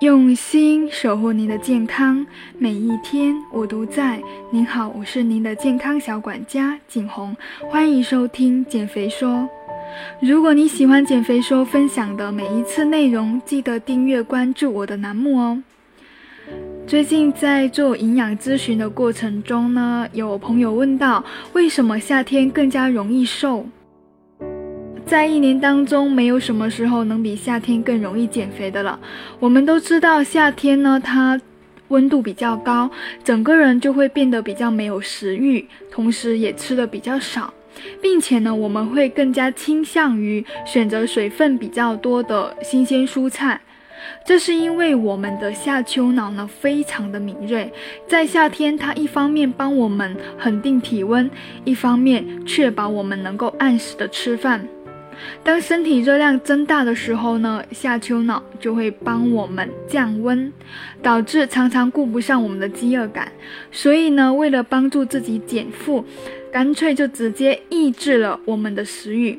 用心守护您的健康，每一天我都在。您好，我是您的健康小管家景红，欢迎收听减肥说。如果你喜欢减肥说分享的每一次内容，记得订阅关注我的栏目哦。最近在做营养咨询的过程中呢，有朋友问到，为什么夏天更加容易瘦？在一年当中，没有什么时候能比夏天更容易减肥的了。我们都知道，夏天呢，它温度比较高，整个人就会变得比较没有食欲，同时也吃的比较少，并且呢，我们会更加倾向于选择水分比较多的新鲜蔬菜。这是因为我们的下丘脑呢非常的敏锐，在夏天，它一方面帮我们恒定体温，一方面确保我们能够按时的吃饭。当身体热量增大的时候呢，下丘脑就会帮我们降温，导致常常顾不上我们的饥饿感。所以呢，为了帮助自己减负，干脆就直接抑制了我们的食欲，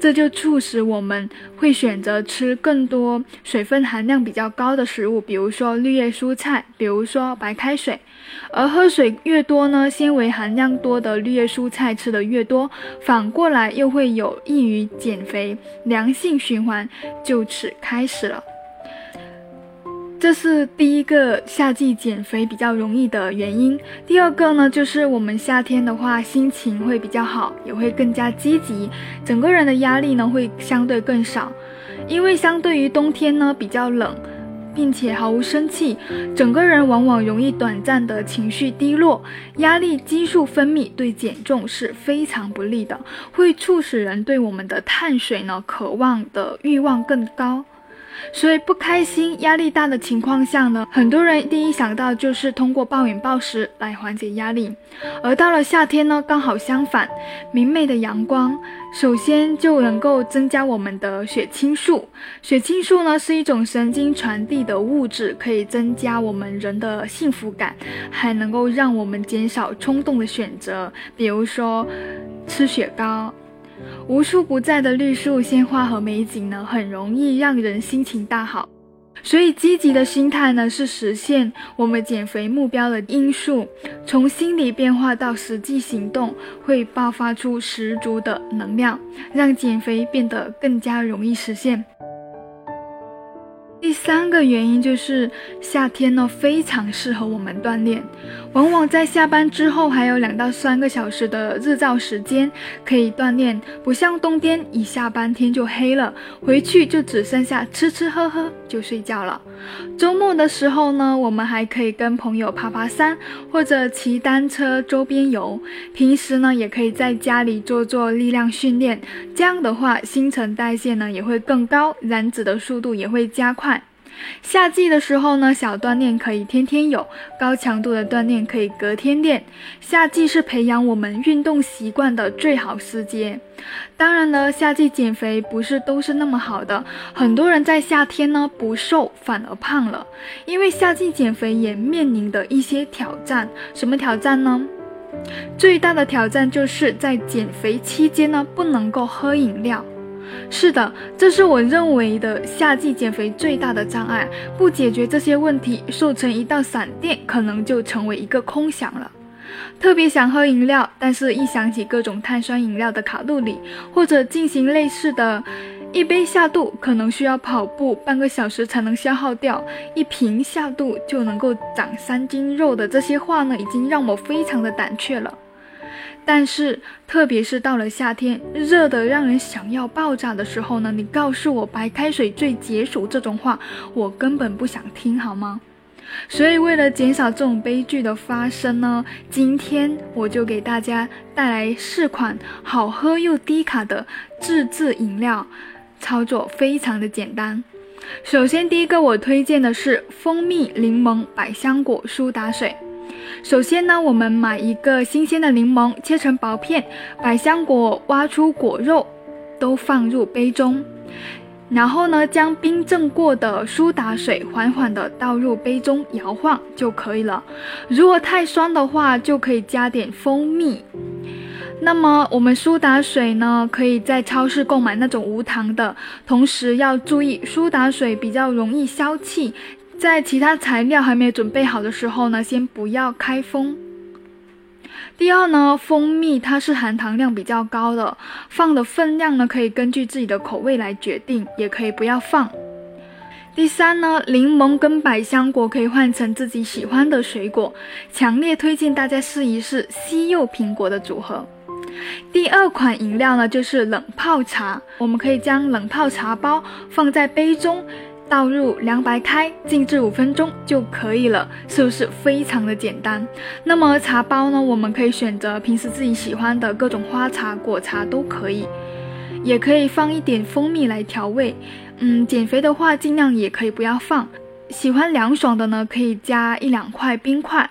这就促使我们会选择吃更多水分含量比较高的食物，比如说绿叶蔬菜，比如说白开水。而喝水越多呢，纤维含量多的绿叶蔬菜吃的越多，反过来又会有益于减肥，良性循环就此开始了。这是第一个夏季减肥比较容易的原因。第二个呢，就是我们夏天的话心情会比较好，也会更加积极，整个人的压力呢会相对更少，因为相对于冬天呢比较冷。并且毫无生气，整个人往往容易短暂的情绪低落，压力激素分泌对减重是非常不利的，会促使人对我们的碳水呢渴望的欲望更高。所以不开心、压力大的情况下呢，很多人第一想到就是通过暴饮暴食来缓解压力。而到了夏天呢，刚好相反，明媚的阳光首先就能够增加我们的血清素。血清素呢是一种神经传递的物质，可以增加我们人的幸福感，还能够让我们减少冲动的选择，比如说吃雪糕。无处不在的绿树、鲜花和美景呢，很容易让人心情大好。所以，积极的心态呢，是实现我们减肥目标的因素。从心理变化到实际行动，会爆发出十足的能量，让减肥变得更加容易实现。三个原因就是夏天呢非常适合我们锻炼，往往在下班之后还有两到三个小时的日照时间可以锻炼，不像冬天一下班天就黑了，回去就只剩下吃吃喝喝就睡觉了。周末的时候呢，我们还可以跟朋友爬爬山或者骑单车周边游，平时呢也可以在家里做做力量训练，这样的话新陈代谢呢也会更高，燃脂的速度也会加快。夏季的时候呢，小锻炼可以天天有，高强度的锻炼可以隔天练。夏季是培养我们运动习惯的最好时节。当然了，夏季减肥不是都是那么好的，很多人在夏天呢不瘦反而胖了。因为夏季减肥也面临的一些挑战，什么挑战呢？最大的挑战就是在减肥期间呢不能够喝饮料。是的，这是我认为的夏季减肥最大的障碍。不解决这些问题，瘦成一道闪电，可能就成为一个空想了。特别想喝饮料，但是一想起各种碳酸饮料的卡路里，或者进行类似的，一杯下肚可能需要跑步半个小时才能消耗掉，一瓶下肚就能够长三斤肉的这些话呢，已经让我非常的胆怯了。但是，特别是到了夏天，热得让人想要爆炸的时候呢，你告诉我白开水最解暑这种话，我根本不想听，好吗？所以，为了减少这种悲剧的发生呢，今天我就给大家带来四款好喝又低卡的自制饮料，操作非常的简单。首先，第一个我推荐的是蜂蜜柠檬百香果苏打水。首先呢，我们买一个新鲜的柠檬，切成薄片，百香果挖出果肉，都放入杯中，然后呢，将冰镇过的苏打水缓缓地倒入杯中，摇晃就可以了。如果太酸的话，就可以加点蜂蜜。那么我们苏打水呢，可以在超市购买那种无糖的，同时要注意苏打水比较容易消气。在其他材料还没有准备好的时候呢，先不要开封。第二呢，蜂蜜它是含糖量比较高的，放的分量呢可以根据自己的口味来决定，也可以不要放。第三呢，柠檬跟百香果可以换成自己喜欢的水果，强烈推荐大家试一试西柚苹果的组合。第二款饮料呢就是冷泡茶，我们可以将冷泡茶包放在杯中。倒入凉白开，静置五分钟就可以了，是不是非常的简单？那么茶包呢？我们可以选择平时自己喜欢的各种花茶、果茶都可以，也可以放一点蜂蜜来调味。嗯，减肥的话尽量也可以不要放。喜欢凉爽的呢，可以加一两块冰块。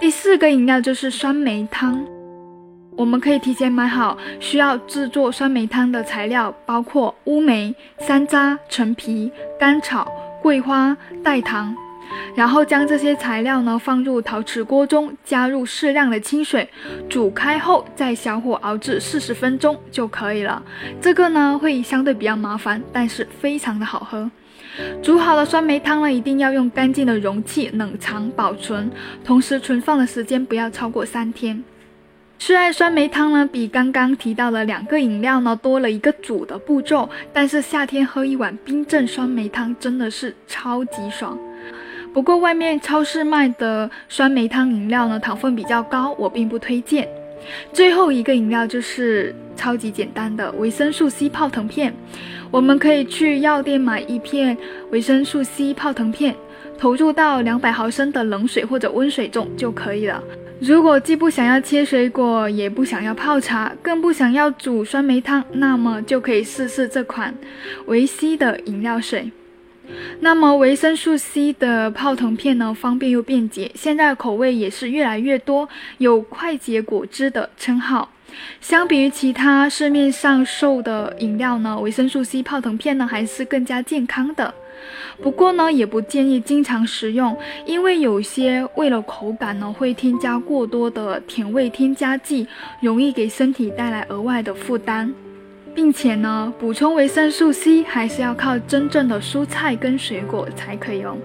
第四个饮料就是酸梅汤。我们可以提前买好需要制作酸梅汤的材料，包括乌梅、山楂、陈皮、甘草、桂花、代糖，然后将这些材料呢放入陶瓷锅中，加入适量的清水，煮开后再小火熬制四十分钟就可以了。这个呢会相对比较麻烦，但是非常的好喝。煮好的酸梅汤呢，一定要用干净的容器冷藏保存，同时存放的时间不要超过三天。虽然酸梅汤呢比刚刚提到的两个饮料呢多了一个煮的步骤，但是夏天喝一碗冰镇酸梅汤真的是超级爽。不过外面超市卖的酸梅汤饮料呢糖分比较高，我并不推荐。最后一个饮料就是超级简单的维生素 C 泡腾片，我们可以去药店买一片维生素 C 泡腾片，投入到两百毫升的冷水或者温水中就可以了。如果既不想要切水果，也不想要泡茶，更不想要煮酸梅汤，那么就可以试试这款维 C 的饮料水。那么维生素 C 的泡腾片呢，方便又便捷，现在口味也是越来越多，有快捷果汁的称号。相比于其他市面上售的饮料呢，维生素 C 泡腾片呢还是更加健康的。不过呢，也不建议经常食用，因为有些为了口感呢，会添加过多的甜味添加剂，容易给身体带来额外的负担。并且呢，补充维生素 C 还是要靠真正的蔬菜跟水果才可以哦。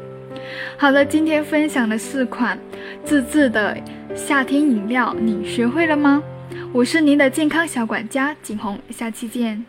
好了，今天分享的四款自制的夏天饮料，你学会了吗？我是您的健康小管家景红，下期见。